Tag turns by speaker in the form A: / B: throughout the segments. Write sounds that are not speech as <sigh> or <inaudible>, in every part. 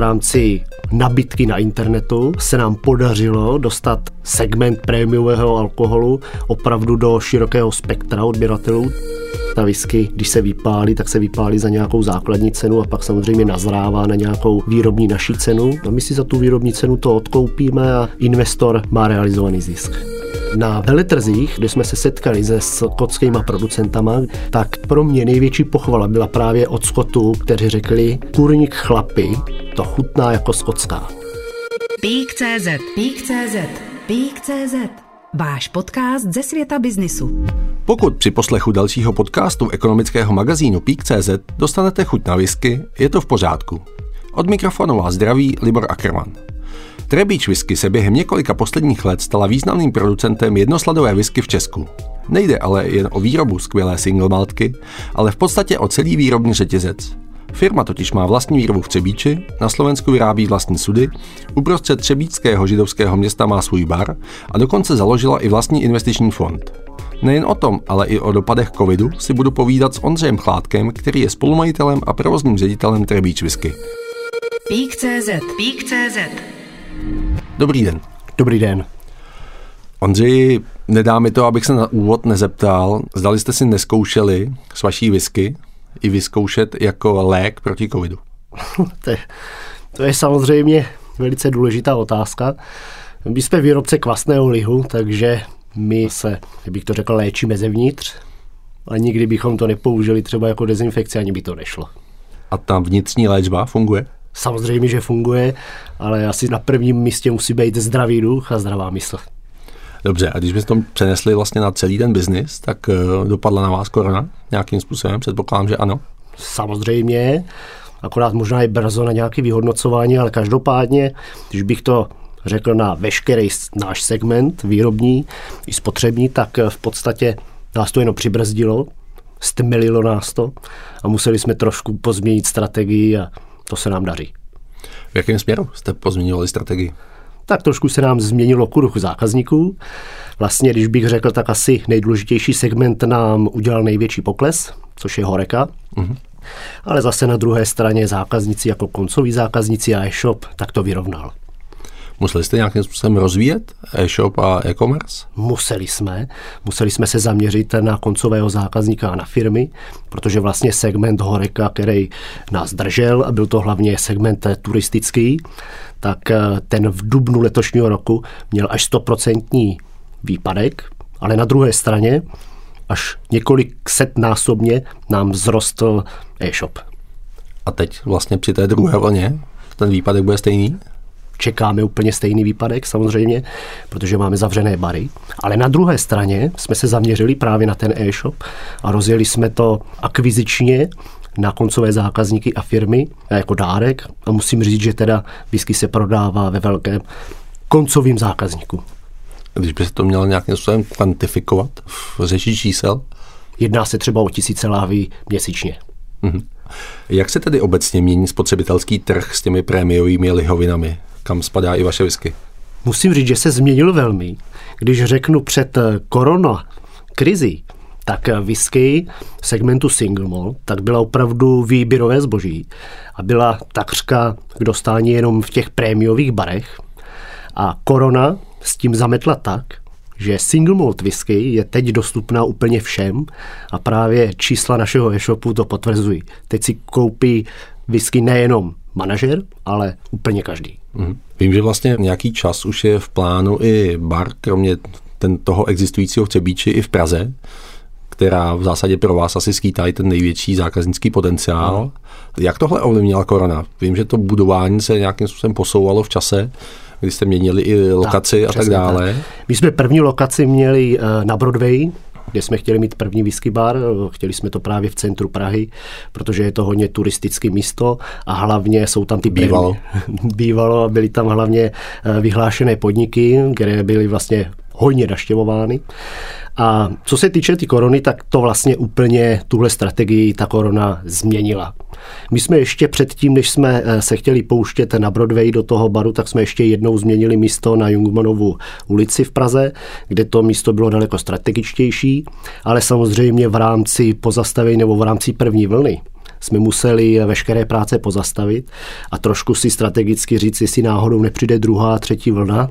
A: rámci nabitky na internetu se nám podařilo dostat segment prémiového alkoholu opravdu do širokého spektra odběratelů. Ta whisky, když se vypálí, tak se vypálí za nějakou základní cenu a pak samozřejmě nazrává na nějakou výrobní naší cenu. A my si za tu výrobní cenu to odkoupíme a investor má realizovaný zisk. Na veletrzích, kde jsme se setkali se skotskými producentama, tak pro mě největší pochvala byla právě od Skotů, kteří řekli, kurník chlapy, to chutná jako skotská.
B: Pík.cz Pík.cz Pík.cz Váš podcast ze světa biznisu.
C: Pokud při poslechu dalšího podcastu ekonomického magazínu Pík.cz dostanete chuť na whisky, je to v pořádku. Od mikrofonu vás zdraví Libor Ackermann. Trebič whisky se během několika posledních let stala významným producentem jednosladové whisky v Česku. Nejde ale jen o výrobu skvělé single maltky, ale v podstatě o celý výrobní řetězec. Firma totiž má vlastní výrobu v Třebíči, na Slovensku vyrábí vlastní sudy, uprostřed třebíčského židovského města má svůj bar a dokonce založila i vlastní investiční fond. Nejen o tom, ale i o dopadech covidu si budu povídat s Ondřejem Chládkem, který je spolumajitelem a provozním ředitelem Trebíč Whisky.
B: Pík.cz Pík.cz
C: Dobrý den.
A: Dobrý den.
C: Ondřej, nedá mi to, abych se na úvod nezeptal, zdali jste si neskoušeli s vaší whisky i vyzkoušet jako lék proti covidu. <laughs>
A: to, je, to je samozřejmě velice důležitá otázka. My jsme výrobce kvasného lihu, takže my se, jak bych to řekl, léčíme zevnitř a nikdy bychom to nepoužili třeba jako dezinfekci, ani by to nešlo.
C: A ta vnitřní léčba funguje?
A: Samozřejmě, že funguje, ale asi na prvním místě musí být zdravý duch a zdravá mysl.
C: Dobře, a když byste to přenesli vlastně na celý ten biznis, tak uh, dopadla na vás korona nějakým způsobem? Předpokládám, že ano.
A: Samozřejmě, akorát možná i brzo na nějaké vyhodnocování, ale každopádně, když bych to řekl na veškerý náš segment výrobní i spotřební, tak v podstatě nás to jenom přibrzdilo, stmelilo nás to a museli jsme trošku pozměnit strategii a to se nám daří.
C: V jakém směru jste pozměňovali strategii?
A: Tak trošku se nám změnilo kruh zákazníků. Vlastně, když bych řekl, tak asi nejdůležitější segment nám udělal největší pokles, což je Horeka. Uh-huh. Ale zase na druhé straně zákazníci jako koncoví zákazníci a e-shop, tak to vyrovnal.
C: Museli jste nějakým způsobem rozvíjet e-shop a e-commerce?
A: Museli jsme. Museli jsme se zaměřit na koncového zákazníka a na firmy, protože vlastně segment Horeka, který nás držel, a byl to hlavně segment turistický, tak eh, ten v dubnu letošního roku měl až 100% výpadek, ale na druhé straně až několik set násobně nám vzrostl e-shop.
C: A teď vlastně při té druhé vlně ten výpadek bude stejný?
A: Čekáme úplně stejný výpadek samozřejmě, protože máme zavřené bary. Ale na druhé straně jsme se zaměřili právě na ten e-shop a rozjeli jsme to akvizičně na koncové zákazníky a firmy jako dárek a musím říct, že teda whisky se prodává ve velkém koncovým zákazníku.
C: Když by se to mělo nějakým způsobem kvantifikovat v řeči čísel?
A: Jedná se třeba o tisíce láhví měsíčně. Mm-hmm.
C: Jak se tedy obecně mění spotřebitelský trh s těmi prémiovými lihovinami? Kam spadá i vaše whisky?
A: Musím říct, že se změnil velmi. Když řeknu před eh, korona krizi, tak eh, whisky segmentu single malt, tak byla opravdu výběrové zboží a byla takřka k dostání jenom v těch prémiových barech. A korona s tím zametla tak, že single malt whisky je teď dostupná úplně všem a právě čísla našeho e-shopu to potvrzují. Teď si koupí whisky nejenom manažer, ale úplně každý.
C: Mm. Vím, že vlastně nějaký čas už je v plánu i bar, kromě ten, toho existujícího v Třebíči i v Praze, která v zásadě pro vás asi skýtá i ten největší zákaznický potenciál. Mm. Jak tohle ovlivnila korona? Vím, že to budování se nějakým způsobem posouvalo v čase, kdy jste měnili i lokaci tak, a tak dále. Tak.
A: My jsme první lokaci měli eh, na Broadway, kde jsme chtěli mít první whisky bar. Chtěli jsme to právě v centru Prahy, protože je to hodně turistické místo a hlavně jsou tam ty
C: Bývalo. <laughs>
A: Bývalo a byly tam hlavně eh, vyhlášené podniky, které byly vlastně hodně naštěvovány. A co se týče ty ty korony, tak to vlastně úplně tuhle strategii ta korona změnila. My jsme ještě předtím, než jsme eh, se chtěli pouštět na Broadway do toho baru, tak jsme ještě jednou změnili místo na Jungmanovu ulici v Praze, kde to místo bylo daleko strategičtější, ale samozřejmě v rámci pozastavení nebo v rámci první vlny jsme museli veškeré práce pozastavit a trošku si strategicky říct, jestli náhodou nepřijde druhá, třetí vlna.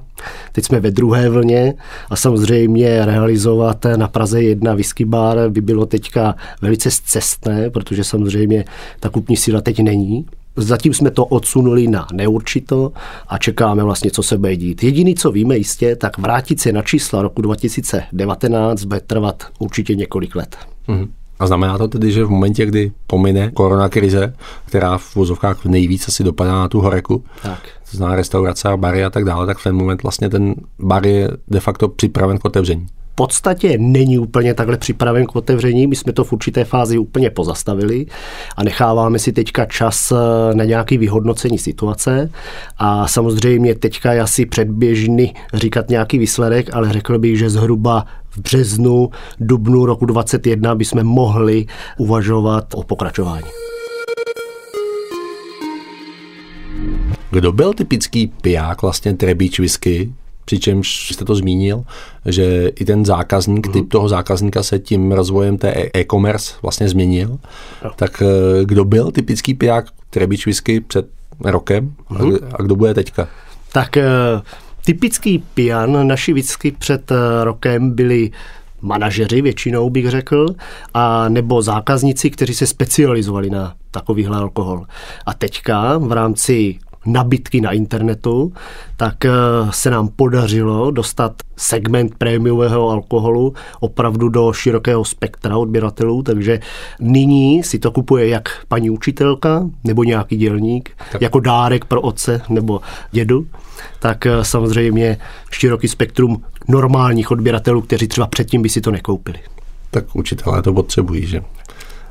A: Teď jsme ve druhé vlně a samozřejmě realizovat na Praze jedna whisky bar by bylo teďka velice cestné, protože samozřejmě ta kupní síla teď není. Zatím jsme to odsunuli na neurčito a čekáme vlastně, co se bude dít. Jediný, co víme jistě, tak vrátit se na čísla roku 2019 bude trvat určitě několik let.
C: Mm-hmm. A znamená to tedy, že v momentě, kdy pomine korona krize, která v vozovkách nejvíc asi dopadá na tu horeku, tak. to znamená restaurace a bary a tak dále, tak v ten moment vlastně ten bar je de facto připraven k otevření
A: podstatě není úplně takhle připraven k otevření. My jsme to v určité fázi úplně pozastavili a necháváme si teďka čas eh, na nějaké vyhodnocení situace. A samozřejmě teďka je asi předběžný říkat nějaký výsledek, ale řekl bych, že zhruba v březnu, dubnu roku 2021 bychom mohli uvažovat o pokračování.
C: Kdo byl typický piják vlastně Trebič whisky přičemž jste to zmínil, že i ten zákazník, mm-hmm. typ toho zákazníka se tím rozvojem té e- e-commerce vlastně změnil. No. Tak eh, kdo byl typický piják Trebič whisky před rokem mm-hmm. a kdo bude teďka?
A: Tak eh, typický pijan naši whisky před eh, rokem byli manažeři většinou bych řekl, a nebo zákazníci, kteří se specializovali na takovýhle alkohol. A teďka v rámci nabitky na internetu, tak eh, se nám podařilo dostat segment prémiového alkoholu opravdu do širokého spektra odběratelů, takže nyní si to kupuje jak paní učitelka nebo nějaký dělník, tak. jako dárek pro otce nebo dědu, tak eh, samozřejmě široký spektrum normálních odběratelů, kteří třeba předtím by si to nekoupili.
C: Tak učitelé to potřebují, že?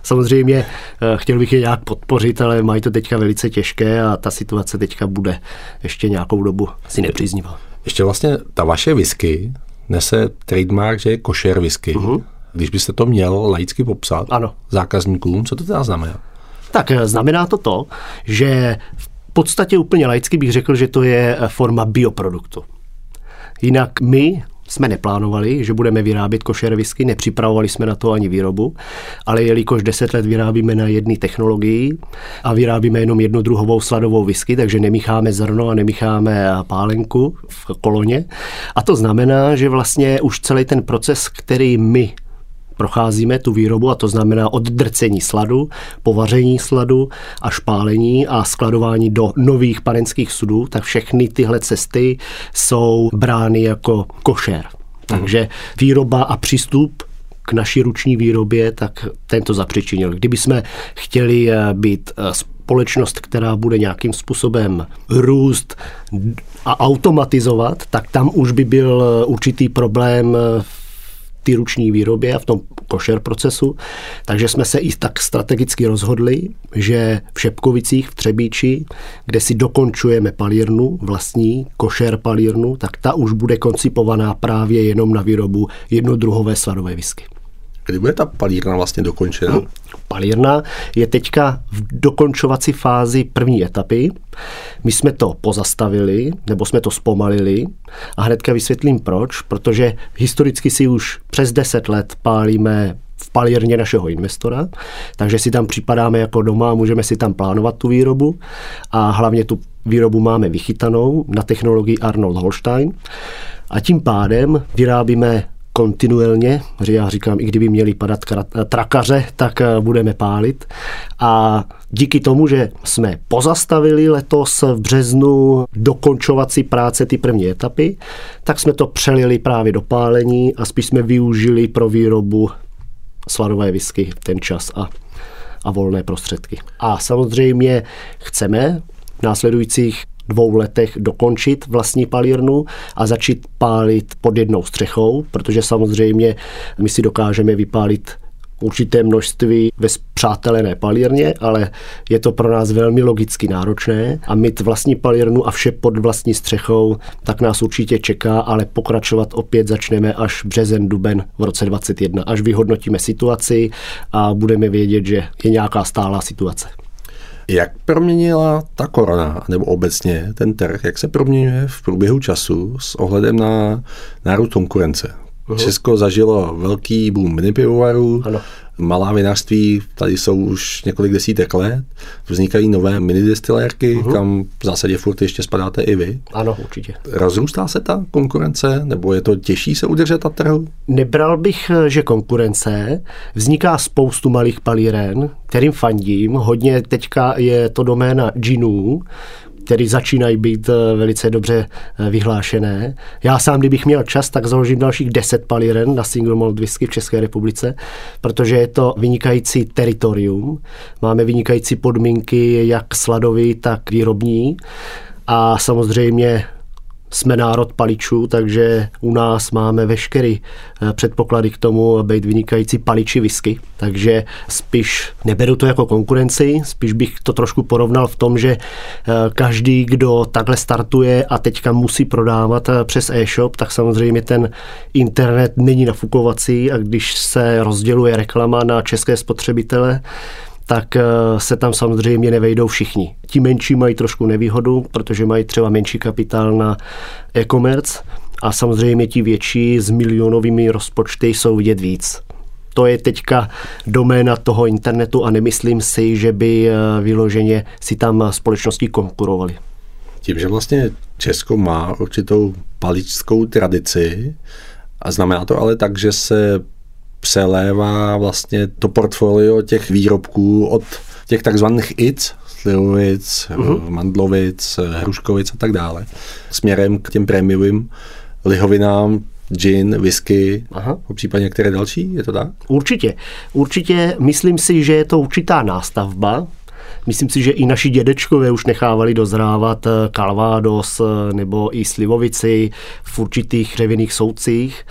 A: Samozřejmě eh, chtěl bych je nějak podpořit, ale mají to teďka velice těžké a ta situace teďka bude ještě nějakou dobu si nepříznivá.
C: Ještě vlastně ta vaše whisky nese trademark, že je košer whisky. Uh-huh. Když byste to měl laicky popsat ano. zákazníkům, co to teda znamená?
A: Tak eh, znamená to to, že v podstatě úplně laicky bych řekl, že to je eh, forma bioproduktu. Jinak my jsme neplánovali, že budeme vyrábět košer whisky, nepřipravovali jsme na to ani výrobu, ale jelikož 10 let vyrábíme na jedné technologii a vyrábíme jenom jednu druhovou sladovou whisky, takže nemícháme zrno a nemícháme pálenku v koloně. A to znamená, že vlastně už celý ten proces, který my procházíme tu výrobu a to znamená od drcení sladu, povaření sladu a špálení a skladování do nových panenských sudů, tak všechny tyhle cesty jsou brány jako košer. Takže výroba a přístup k naší ruční výrobě, tak tento zapřičinil. Kdyby jsme chtěli eh, být eh, společnost, která bude nějakým způsobem růst a automatizovat, tak tam už by byl eh, určitý problém v té ruční výrobě a v tom košer procesu. Takže jsme se i tak strategicky rozhodli, že v Šepkovicích v Třebíči, kde si dokončujeme palírnu, vlastní košer palírnu, tak ta už bude koncipovaná právě jenom na výrobu jednodruhové sladové whisky.
C: Kdy bude ta palírna vlastně dokončena? Hmm.
A: Palírna je teďka v dokončovací fázi první etapy. My jsme to pozastavili, nebo jsme to zpomalili a hnedka vysvětlím proč, protože historicky si už přes 10 let pálíme v palírně našeho investora, takže si tam připadáme jako doma a můžeme si tam plánovat tu výrobu a hlavně tu výrobu máme vychytanou na technologii Arnold Holstein a tím pádem vyrábíme kontinuálně, že já říkám, i kdyby měli padat trakaře, tak eh, budeme pálit. A díky tomu, že jsme pozastavili letos v březnu dokončovací práce ty první etapy, tak jsme to přelili právě do pálení a spíš jsme využili pro výrobu sladové whisky ten čas a, a volné prostředky. A samozřejmě chceme v následujících dvou letech dokončit vlastní palírnu a začít pálit pod jednou střechou, protože samozřejmě my si dokážeme vypálit určité množství ve zpřátelené palírně, ale je to pro nás velmi logicky náročné a mít vlastní palírnu a vše pod vlastní střechou, tak nás určitě čeká, ale pokračovat opět začneme až březen, duben v roce 2021, až vyhodnotíme situaci a budeme vědět, že je nějaká stálá situace.
C: Jak proměnila ta korona, nebo obecně ten trh, jak se proměňuje v průběhu času s ohledem na nárůst konkurence? Uh-huh. Česko zažilo velký boom mini pivovarů, malá vinařství tady jsou už několik desítek let, vznikají nové minidestilérky, uh-huh. kam v zásadě furt ještě spadáte i vy.
A: Ano, určitě.
C: Rozrůstá se ta konkurence, nebo je to těžší se udržet na trhu?
A: Nebral bych, že konkurence. Vzniká spoustu malých palíren, kterým fandím. Hodně teďka je to doména džinů, které začínají být eh, velice dobře eh, vyhlášené. Já sám, kdybych měl čas, tak založím dalších 10 palíren na single malt whisky v České republice, protože je to vynikající teritorium. Máme vynikající podmínky jak sladový, tak výrobní. A samozřejmě jsme národ paličů, takže u nás máme veškerý eh, předpoklady k tomu být vynikající paliči whisky. Takže spíš neberu to jako konkurenci, spíš bych to trošku porovnal v tom, že eh, každý, kdo takhle startuje a teďka musí prodávat eh, přes e-shop, tak samozřejmě ten internet není nafukovací a když se rozděluje reklama na české spotřebitele, tak eh, se tam samozřejmě nevejdou všichni. Ti menší mají trošku nevýhodu, protože mají třeba menší kapitál na e-commerce a samozřejmě ti větší s milionovými rozpočty jsou vidět víc. To je teďka doména toho internetu a nemyslím si, že by eh, vyloženě si tam společnosti konkurovali.
C: Tím, že vlastně Česko má určitou paličskou tradici, a znamená to ale tak, že se přelévá vlastně to portfolio těch výrobků od těch takzvaných IC, slivovic, uh-huh. mandlovic, hruškovic a tak dále, směrem k těm prémiovým lihovinám, gin, whisky, Aha. případně některé další, je to tak?
A: Určitě. Určitě myslím si, že je to určitá nástavba, Myslím si, že i naši dědečkové už nechávali dozrávat kalvádos eh, nebo i slivovici v určitých dřevěných soucích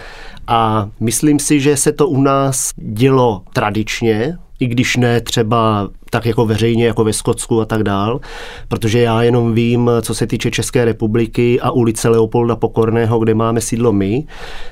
A: a myslím si, že se to u nás dělo tradičně, i když ne třeba tak jako veřejně, jako ve Skotsku a tak dál, protože já jenom vím, co se týče České republiky a ulice Leopolda Pokorného, kde máme sídlo my,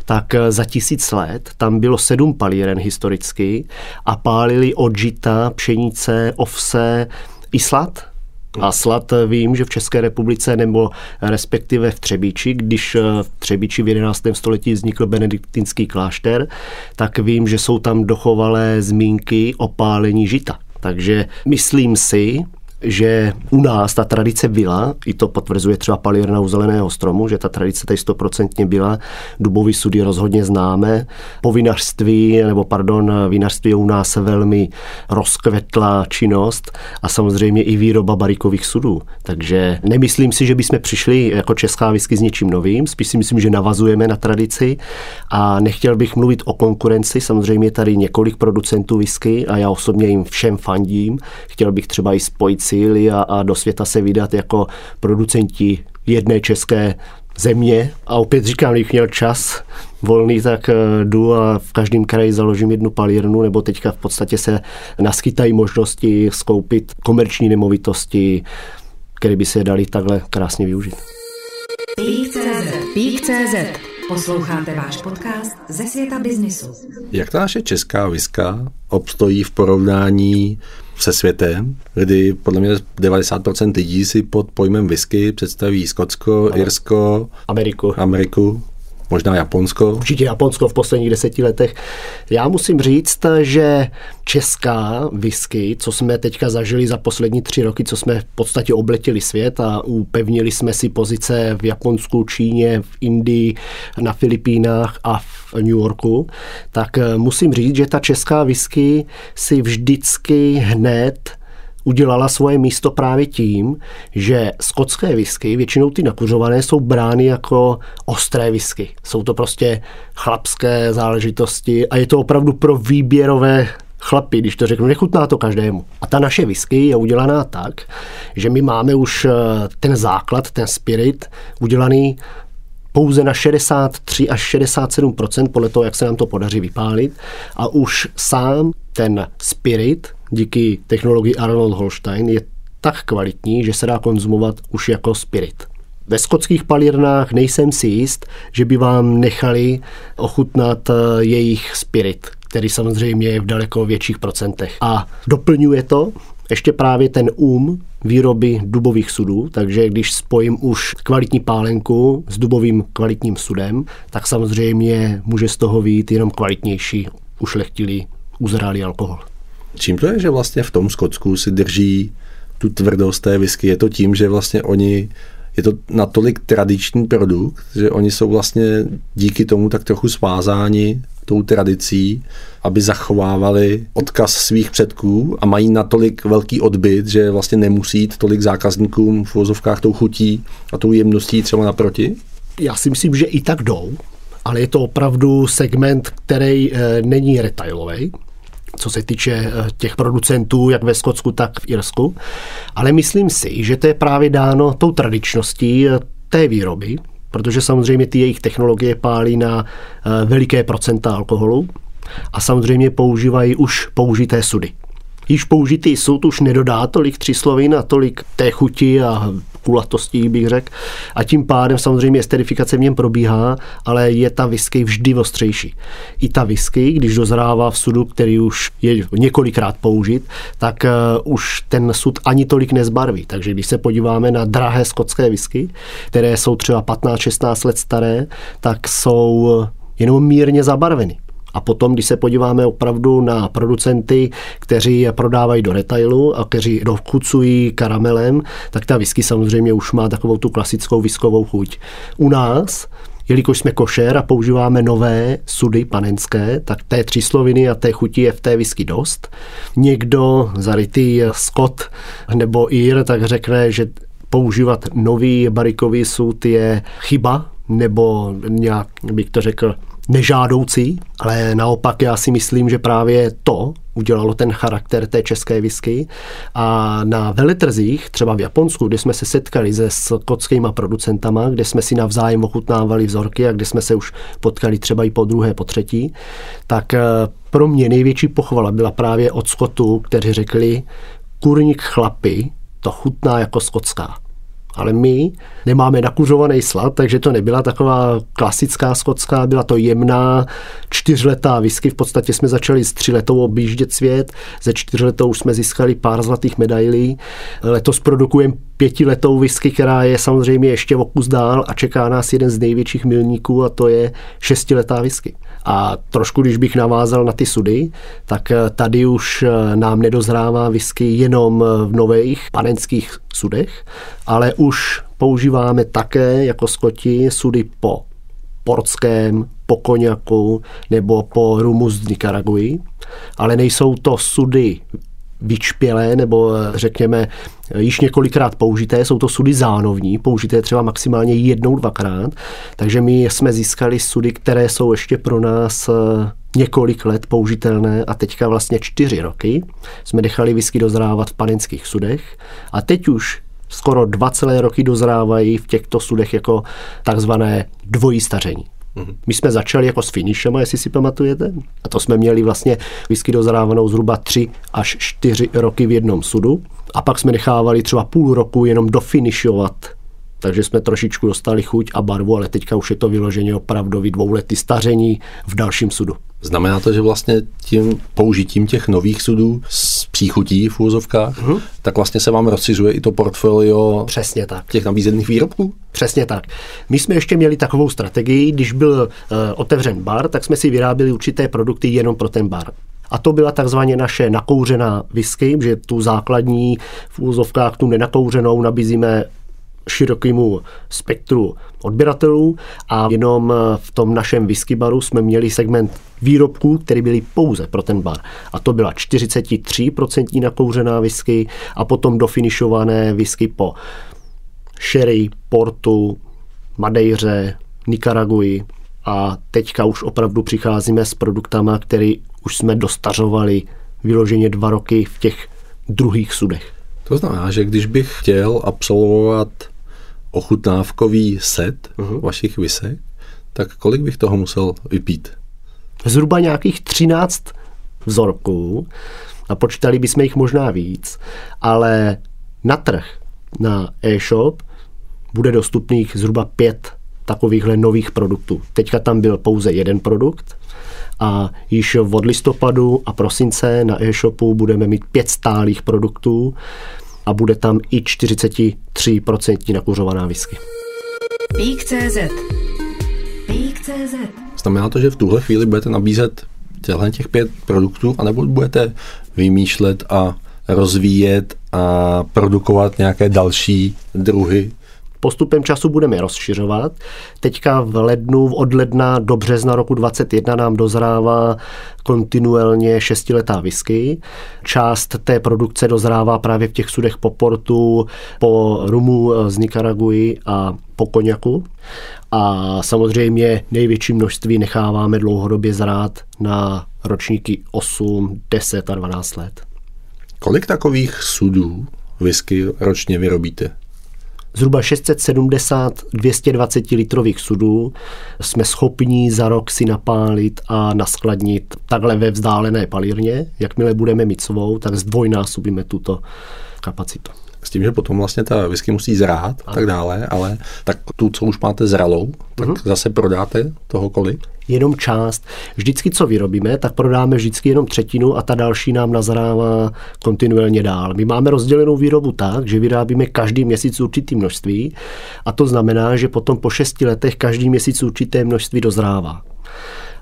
A: tak za tisíc let tam bylo sedm palíren historicky a pálili od žita, pšenice, ovse i slad, a slad vím, že v České republice nebo respektive v Třebíči, když v Třebíči v 11. století vznikl benediktinský klášter, tak vím, že jsou tam dochovalé zmínky o pálení žita. Takže myslím si, že u nás ta tradice byla, i to potvrzuje třeba palírna u zeleného stromu, že ta tradice tady stoprocentně byla, dubový sudy rozhodně známe, po vinařství, nebo pardon, vinařství u nás velmi rozkvetlá činnost a samozřejmě i výroba barikových sudů. Takže nemyslím si, že bychom přišli jako česká whisky s něčím novým, spíš si myslím, že navazujeme na tradici a nechtěl bych mluvit o konkurenci, samozřejmě je tady několik producentů whisky a já osobně jim všem fandím. Chtěl bych třeba i spojit síly a, a do světa se vydat jako producenti jedné české země. A opět říkám, když měl čas volný, tak eh, jdu a v každém kraji založím jednu palírnu, nebo teďka v podstatě se naskytají možnosti skoupit komerční nemovitosti, které by se
C: světem, kdy podle mě 90% lidí si pod pojmem whisky představí Skotsko, Irsko,
A: Ameriku.
C: Ameriku možná Japonsko.
A: Určitě Japonsko v posledních deseti letech. Já musím říct, že česká whisky, co jsme teďka zažili za poslední tři roky, co jsme v podstatě obletěli svět a upevnili jsme si pozice v Japonsku, Číně, v Indii, na Filipínách a v New Yorku, tak musím říct, že ta česká whisky si vždycky hned udělala svoje místo právě tím, že skotské whisky, většinou ty nakuřované, jsou brány jako ostré whisky. Jsou to prostě chlapské záležitosti a je to opravdu pro výběrové chlapy, když to řeknu, nechutná to každému. A ta naše whisky je udělaná tak, že my máme už eh, ten základ, ten spirit udělaný pouze na 63 až 67 podle toho, jak se nám to podaří vypálit. A už sám ten spirit díky technologii Arnold Holstein je tak kvalitní, že se dá konzumovat už jako spirit. Ve skotských palírnách nejsem si jist, že by vám nechali ochutnat eh, jejich spirit, který samozřejmě je v daleko větších procentech. A doplňuje to ještě právě ten um výroby dubových sudů, takže když spojím už kvalitní pálenku s dubovým kvalitním sudem, tak samozřejmě může z toho být jenom kvalitnější ušlechtilý uzrálý alkohol.
C: Čím to je, že vlastně v tom Skotsku si drží tu tvrdost té whisky? Je to tím, že vlastně oni je to natolik tradiční produkt, že oni jsou vlastně díky tomu tak trochu svázáni tou tradicí, aby zachovávali odkaz svých předků a mají natolik velký odbyt, že vlastně nemusí jít tolik zákazníkům v vozovkách tou chutí a tou jemností třeba naproti?
A: Já si myslím, že i tak jdou, ale je to opravdu segment, který e, není retailový, co se týče eh, těch producentů, jak ve Skotsku, tak v Irsku. Ale myslím si, že to je právě dáno tou tradičností eh, té výroby, protože samozřejmě ty jejich technologie pálí na eh, veliké procenta alkoholu a samozřejmě používají už použité sudy. Již použitý sud už nedodá tolik tříslovin a tolik té chuti a kulatostí, bych řekl. A tím pádem samozřejmě esterifikace v něm probíhá, ale je ta whisky vždy ostřejší. I ta whisky, když dozrává v sudu, který už je několikrát použit, tak uh, už ten sud ani tolik nezbarví. Takže když se podíváme na drahé skotské whisky, které jsou třeba 15-16 let staré, tak jsou jenom mírně zabarveny. A potom, když se podíváme opravdu na producenty, kteří je prodávají do retailu a kteří dochucují karamelem, tak ta whisky samozřejmě už má takovou tu klasickou viskovou chuť. U nás jelikož jsme košer a používáme nové sudy panenské, tak té třísloviny a té chuti je v té whisky dost. Někdo, zarytý Scott nebo Ir, tak řekne, že používat nový barikový sud je chyba, nebo nějak bych to řekl nežádoucí, ale naopak já si myslím, že právě to udělalo ten charakter té české whisky. A na veletrzích, třeba v Japonsku, kde jsme se setkali se skotskýma producentama, kde jsme si navzájem ochutnávali vzorky a kde jsme se už potkali třeba i po druhé, po třetí, tak eh, pro mě největší pochvala byla právě od Skotů, kteří řekli, kurník chlapy, to chutná jako skotská ale my nemáme nakuřovaný slad, takže to nebyla taková klasická skotská, byla to jemná čtyřletá whisky. V podstatě jsme začali s tříletou objíždět svět, ze čtyřletou jsme získali pár zlatých medailí. Letos produkujeme pětiletou whisky, která je samozřejmě ještě o kus dál a čeká nás jeden z největších milníků a to je šestiletá whisky. A trošku, když bych navázal na ty sudy, tak tady už nám nedozrává whisky jenom v nových panenských sudech, ale už používáme také jako skoti sudy po portském, po koněku nebo po rumu z Nikaraguji, ale nejsou to sudy vyčpělé nebo řekněme již několikrát použité, jsou to sudy zánovní, použité třeba maximálně jednou, dvakrát, takže my jsme získali sudy, které jsou ještě pro nás eh, několik let použitelné a teďka vlastně čtyři roky jsme nechali whisky dozrávat v panenských sudech. A teď už skoro dva celé roky dozrávají v těchto sudech jako takzvané dvojí staření. My jsme začali jako s finišem, jestli si pamatujete. A to jsme měli vlastně whisky dozrávanou zhruba 3 až 4 roky v jednom sudu. A pak jsme nechávali třeba půl roku jenom dofinišovat takže jsme trošičku dostali chuť a barvu, ale teďka už je to vyloženě opravdový dvouletý staření v dalším sudu.
C: Znamená to, že vlastně tím použitím těch nových sudů s příchutí v úzovkách, hmm. tak vlastně se vám rozšiřuje i to portfolio
A: Přesně tak.
C: těch nabízených výrobků?
A: Přesně tak. My jsme ještě měli takovou strategii, když byl uh, otevřen bar, tak jsme si vyráběli určité produkty jenom pro ten bar. A to byla takzvaně naše nakouřená whisky, že tu základní v úzovkách, tu nenakouřenou nabízíme širokému spektru odběratelů a jenom v tom našem whisky baru jsme měli segment výrobků, které byly pouze pro ten bar. A to byla 43% nakouřená whisky a potom dofinišované whisky po sherry, portu, Madejře, Nikaraguji a teďka už opravdu přicházíme s produktama, které už jsme dostařovali vyloženě dva roky v těch druhých sudech.
C: To znamená, že když bych chtěl absolvovat ochutnávkový set uh-huh. vašich visek, tak kolik bych toho musel vypít?
A: Zhruba nějakých 13 vzorků a počítali bychom jich možná víc, ale na trh, na e-shop, bude dostupných zhruba pět takovýchhle nových produktů. Teďka tam byl pouze jeden produkt a již od listopadu a prosince na e-shopu budeme mít pět stálých produktů a bude tam i 43% nakuřovaná whisky.
C: Pík.cz Pík.cz Znamená to, že v tuhle chvíli budete nabízet těchto těch pět produktů, anebo budete vymýšlet a rozvíjet a produkovat nějaké další druhy
A: postupem času budeme rozšiřovat. Teďka v lednu, od ledna do března roku 2021 nám dozrává kontinuálně šestiletá whisky. Část té produkce dozrává právě v těch sudech po portu, po rumu z Nikaraguji a po koněku. A samozřejmě největší množství necháváme dlouhodobě zrát na ročníky 8, 10 a 12 let.
C: Kolik takových sudů whisky ročně vyrobíte?
A: Zhruba 670 220 litrových sudů jsme schopni za rok si napálit a naskladnit takhle ve vzdálené palírně. Jakmile budeme mít svou, tak zdvojnásobíme tuto kapacitu
C: s tím, že potom vlastně ta whisky musí zrát a tak dále, ale tak tu, co už máte zralou, tak uh-huh. zase prodáte toho kolik?
A: Jenom část. Vždycky, co vyrobíme, tak prodáme vždycky jenom třetinu a ta další nám nazrává kontinuálně dál. My máme rozdělenou výrobu tak, že vyrábíme každý měsíc určitý množství a to znamená, že potom po šesti letech každý měsíc určité množství dozrává.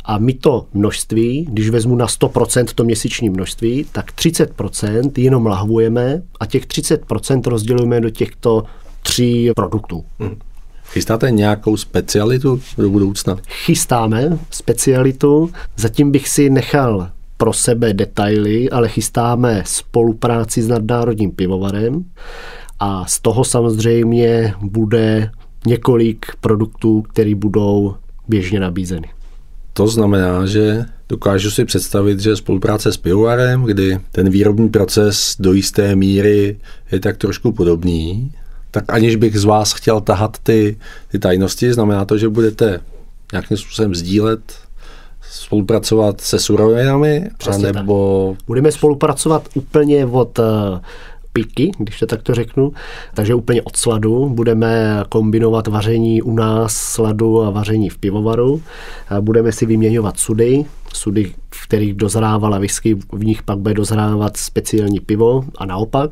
A: A my to množství, když vezmu na 100% to měsíční množství, tak 30% jenom lahvujeme a těch 30% rozdělujeme do těchto tří produktů. Hmm.
C: Chystáte nějakou specialitu do budoucna?
A: Chystáme specialitu. Zatím bych si nechal pro sebe detaily, ale chystáme spolupráci s nadnárodním pivovarem a z toho samozřejmě bude několik produktů, které budou běžně nabízeny.
C: To znamená, že dokážu si představit, že spolupráce s pivovarem, kdy ten výrobní proces do jisté míry je tak trošku podobný, tak aniž bych z vás chtěl tahat ty, ty tajnosti, znamená to, že budete nějakým způsobem sdílet spolupracovat se surovinami, nebo...
A: Budeme spolupracovat úplně od eh, piky, když to takto řeknu. Takže úplně od sladu budeme kombinovat vaření u nás, sladu a vaření v pivovaru. Budeme si vyměňovat sudy, sudy, v kterých dozrávala whisky, v nich pak bude dozrávat speciální pivo a naopak.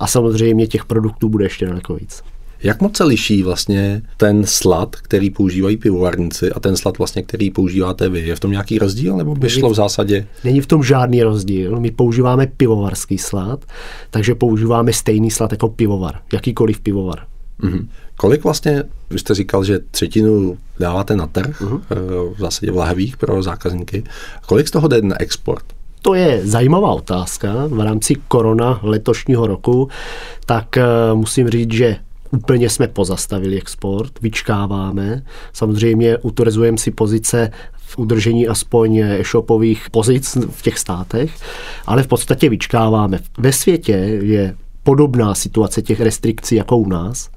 A: A samozřejmě těch produktů bude ještě daleko víc.
C: Jak moc se liší vlastně ten slad, který používají pivovarníci a ten slad vlastně, který používáte vy? Je v tom nějaký rozdíl nebo by šlo v zásadě?
A: Není v tom žádný rozdíl. My používáme pivovarský slad, takže používáme stejný slad jako pivovar, jakýkoliv pivovar.
C: Mm-hmm. Kolik vlastně, vy jste říkal, že třetinu dáváte na trh, mm-hmm. v zásadě v lahvích pro zákazníky. Kolik z toho jde na export?
A: To je zajímavá otázka. V rámci korona letošního roku, tak eh, musím říct, že úplně jsme pozastavili export, vyčkáváme. Samozřejmě utvrzujeme si pozice v udržení aspoň e-shopových pozic v těch státech, ale v podstatě vyčkáváme. Ve světě je podobná situace těch restrikcí jako u nás.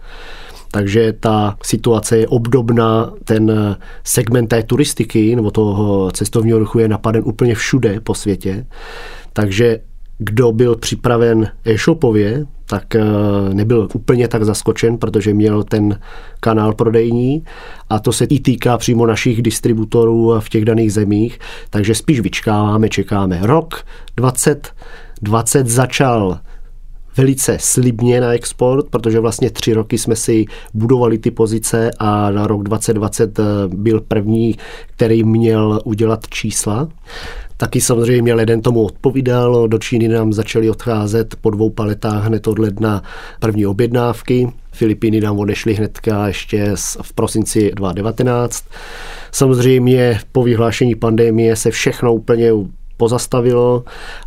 A: Takže ta situace je obdobná, ten segment té turistiky nebo toho cestovního ruchu je napaden úplně všude po světě. Takže kdo byl připraven e-shopově, tak eh, nebyl úplně tak zaskočen, protože měl ten kanál prodejní a to se i týká přímo našich distributorů v těch daných zemích, takže spíš vyčkáváme, čekáme. Rok 2020 začal velice slibně na export, protože vlastně tři roky jsme si budovali ty pozice a na rok 2020 eh, byl první, který měl udělat čísla. Taky samozřejmě leden tomu odpovídal, do Číny nám začaly odcházet po dvou paletách hned od ledna první objednávky. Filipíny nám odešly hnedka ještě v prosinci 2019. Samozřejmě po vyhlášení pandemie se všechno úplně pozastavilo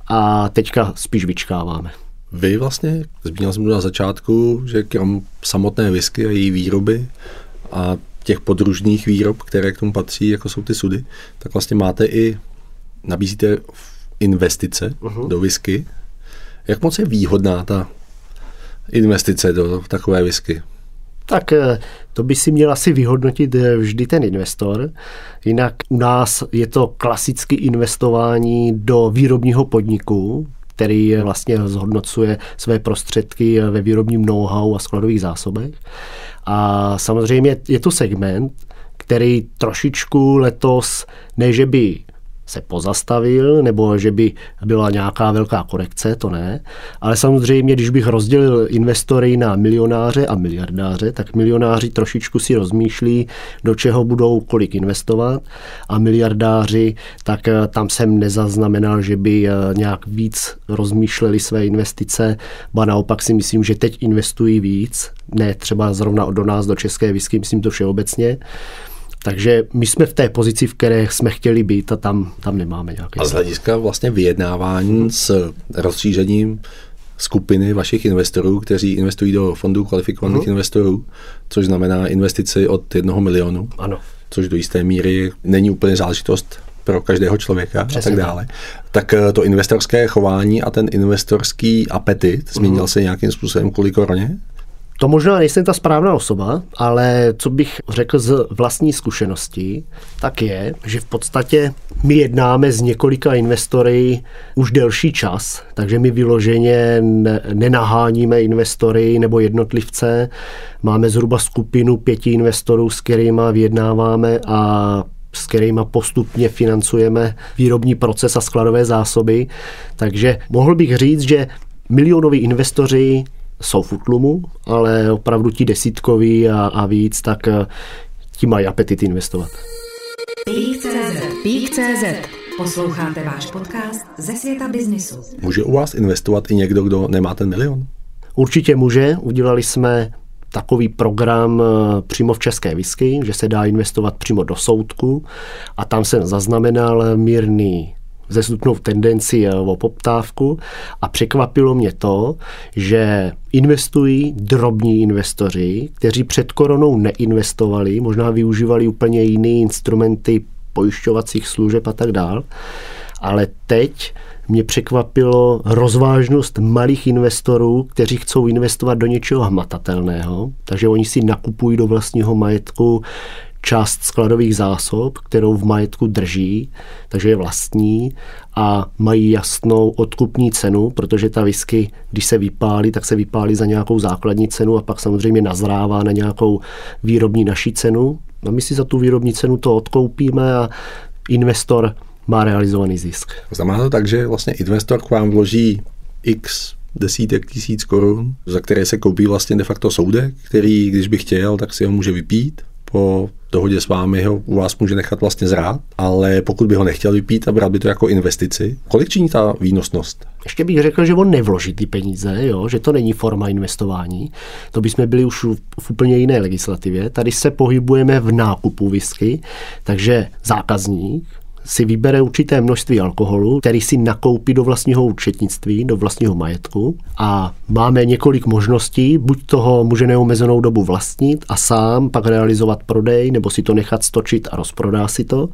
A: a teďka spíš vyčkáváme.
C: Vy vlastně, zmínil jsem to na začátku, že krom samotné whisky a její výroby a těch podružných výrob, které k tomu patří, jako jsou ty sudy, tak vlastně máte i nabízíte investice uh-huh. do whisky. Jak moc je výhodná ta investice do takové whisky?
A: Tak eh, to by si měl asi vyhodnotit eh, vždy ten investor. Jinak u nás je to klasické investování do výrobního podniku, který vlastně zhodnocuje své prostředky ve výrobním know-how a skladových zásobech. A samozřejmě je to segment, který trošičku letos, ne že by se pozastavil, nebo že by byla nějaká velká korekce, to ne. Ale samozřejmě, když bych rozdělil investory na milionáře a miliardáře, tak milionáři trošičku si rozmýšlí, do čeho budou kolik investovat a miliardáři, tak eh, tam jsem nezaznamenal, že by eh, nějak víc rozmýšleli své investice, ba naopak si myslím, že teď investují víc, ne třeba zrovna do nás, do České whisky, myslím to všeobecně. Takže my jsme v té pozici, v které jsme chtěli být a tam, tam nemáme nějaké.
C: A z hlediska vlastně vyjednávání s rozšířením skupiny vašich investorů, kteří investují do fondů kvalifikovaných uh-huh. investorů, což znamená investici od jednoho milionu.
A: Ano.
C: Což do jisté míry není úplně záležitost pro každého člověka Přesně. a tak dále. Tak eh, to investorské chování a ten investorský apetit změnil uh-huh. se nějakým způsobem kvůli koroně?
A: To možná nejsem ta správná osoba, ale co bych řekl z vlastní zkušenosti, tak je, že v podstatě my jednáme s několika investory už delší čas, takže my vyloženě nenaháníme investory nebo jednotlivce. Máme zhruba skupinu pěti investorů, s kterými vyjednáváme a s kterými postupně financujeme výrobní proces a skladové zásoby. Takže mohl bych říct, že milionoví investoři jsou v utlumu, ale opravdu ti desítkoví a, a víc, tak eh, ti mají apetit investovat.
B: Pík.cz Posloucháte váš podcast ze světa biznisu.
C: Může u vás investovat i někdo, kdo nemá ten milion?
A: Určitě může. Udělali jsme takový program eh, přímo v České whisky, že se dá investovat přímo do soudku a tam jsem zaznamenal mírný zestupnou tendenci eh, o poptávku. A překvapilo mě to, že investují drobní investoři, kteří před koronou neinvestovali, možná využívali úplně jiné instrumenty pojišťovacích služeb a tak dál, ale teď mě překvapilo rozvážnost malých investorů, kteří chcou investovat do něčeho hmatatelného, takže oni si nakupují do vlastního majetku část skladových zásob, kterou v majetku drží, takže je vlastní a mají jasnou odkupní cenu, protože ta whisky, když se vypálí, tak se vypálí za nějakou základní cenu a pak samozřejmě nazrává na nějakou výrobní naší cenu. A my si za tu výrobní cenu to odkoupíme a investor má realizovaný zisk.
C: Znamená to tak, že vlastně investor k vám vloží x desítek tisíc korun, za které se koupí vlastně de facto soudek, který, když by chtěl, tak si ho může vypít po dohodě s vámi ho u vás může nechat vlastně zrát, ale pokud by ho nechtěl vypít a brát by to jako investici, kolik činí ta výnosnost?
A: Ještě bych řekl, že on nevloží ty peníze, jo? že to není forma investování. To bychom byli už v úplně jiné legislativě. Tady se pohybujeme v nákupu whisky, takže zákazník si vybere určité množství alkoholu, který si nakoupí do vlastního účetnictví, do vlastního majetku a máme několik možností, buď toho může neomezenou dobu vlastnit a sám pak realizovat prodej, nebo si to nechat stočit a rozprodá si to,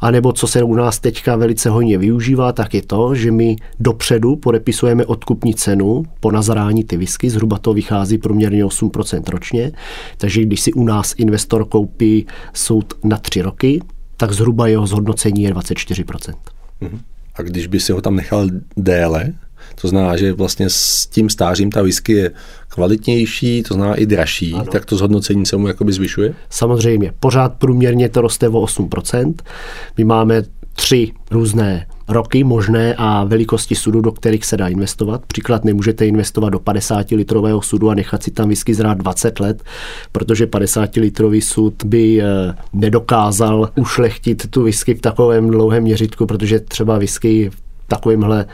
A: a nebo co se u nás teďka velice hojně využívá, tak je to, že my dopředu podepisujeme odkupní cenu po nazrání ty whisky, zhruba to vychází průměrně 8% ročně, takže když si u nás investor koupí soud na tři roky, tak zhruba jeho zhodnocení je 24%.
C: Mhm. A když by si ho tam nechal déle, to znamená, že vlastně s tím stářím ta whisky je kvalitnější, to znamená i dražší, ano. tak to zhodnocení se mu jakoby zvyšuje?
A: Samozřejmě, pořád průměrně to roste o 8%. My máme tři různé roky možné a velikosti sudu, do kterých se dá investovat. Příklad nemůžete investovat do 50 litrového sudu a nechat si tam whisky zrát 20 let, protože 50 litrový sud by eh, nedokázal ušlechtit tu whisky v takovém dlouhém měřitku, protože třeba whisky v takovémhle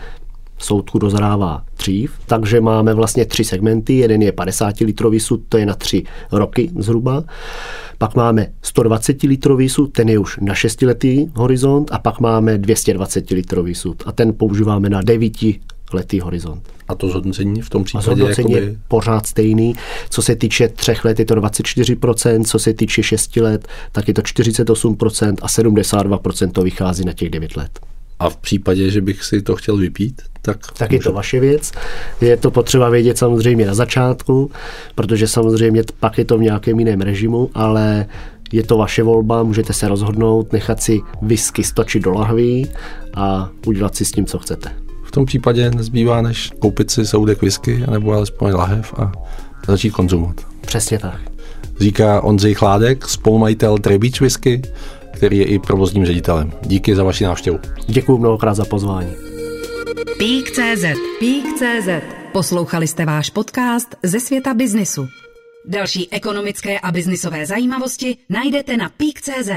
A: soudku dozrává dřív, takže máme vlastně tři segmenty. Jeden je 50 litrový sud, to je na tři roky zhruba. Pak máme 120 litrový sud, ten je už na 6 letý horizont a pak máme 220 litrový sud a ten používáme na 9 letý horizont.
C: A to zhodnocení v tom případě
A: a zhodnocení jakoby... je pořád stejný. Co se týče třech let je to 24%, co se týče 6 let, tak je to 48% a 72% to vychází na těch 9 let.
C: A v případě, že bych si to chtěl vypít, tak...
A: Tak můžu... je to vaše věc. Je to potřeba vědět samozřejmě na začátku, protože samozřejmě pak je to v nějakém jiném režimu, ale je to vaše volba, můžete se rozhodnout, nechat si whisky stočit do lahví a udělat si s tím, co chcete.
C: V tom případě nezbývá, než koupit si soudek whisky, nebo alespoň lahev a začít konzumovat.
A: Přesně tak.
C: Říká Ondřej Chládek, spolumajitel Trebeach Whisky, který je i provozním ředitelem. Díky za vaši návštěvu.
A: Děkuji mnohokrát za pozvání.
B: Pík.cz Pík.cz Poslouchali jste váš podcast ze světa biznisu. Další ekonomické a biznisové zajímavosti najdete na Pík.cz.